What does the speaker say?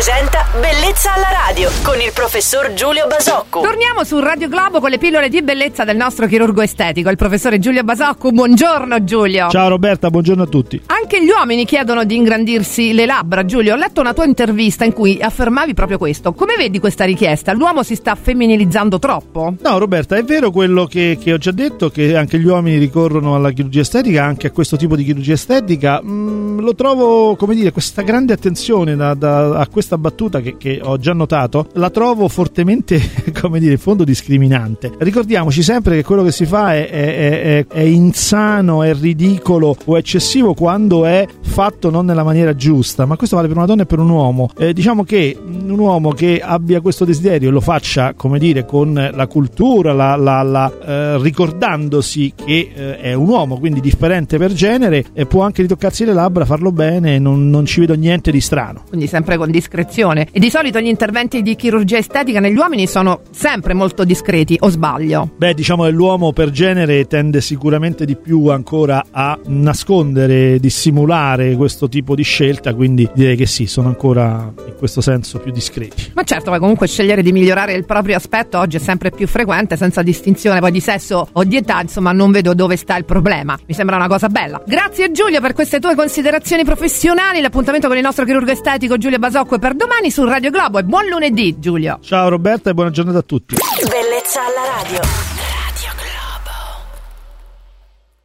presenta Bellezza alla radio con il professor Giulio Basocco. Torniamo su Radio Globo con le pillole di bellezza del nostro chirurgo estetico, il professore Giulio Basocco. Buongiorno Giulio. Ciao Roberta, buongiorno a tutti. Anche gli uomini chiedono di ingrandirsi le labbra. Giulio, ho letto una tua intervista in cui affermavi proprio questo. Come vedi questa richiesta? L'uomo si sta femminilizzando troppo? No Roberta, è vero quello che, che ho già detto, che anche gli uomini ricorrono alla chirurgia estetica, anche a questo tipo di chirurgia estetica. Mm, lo trovo, come dire, questa grande attenzione da, da, a questa battuta che, che, ho già notato, la trovo fortemente, come dire, in fondo discriminante. Ricordiamoci sempre che quello che si fa è, è, è, è insano, è ridicolo o eccessivo quando è fatto non nella maniera giusta, ma questo vale per una donna e per un uomo. Eh, diciamo che un uomo che abbia questo desiderio e lo faccia, come dire, con la cultura, la, la, la, eh, ricordandosi che eh, è un uomo, quindi differente per genere, può anche ritoccarsi le labbra, farlo bene, non, non ci vedo niente di strano. Quindi sempre con discrezione. E di solito gli interventi di chirurgia estetica negli uomini sono sempre molto discreti, o sbaglio? Beh, diciamo che l'uomo per genere tende sicuramente di più ancora a nascondere, dissimulare questo tipo di scelta, quindi direi che sì, sono ancora in questo senso più discreti. Ma certo, ma comunque scegliere di migliorare il proprio aspetto oggi è sempre più frequente, senza distinzione poi di sesso o di età, insomma non vedo dove sta il problema. Mi sembra una cosa bella. Grazie Giulio per queste tue considerazioni professionali, l'appuntamento con il nostro chirurgo estetico Giulio Basocco è per domani su Radio Globo e buon lunedì Giulio. Ciao Roberta e buona giornata a tutti. Bellezza alla radio.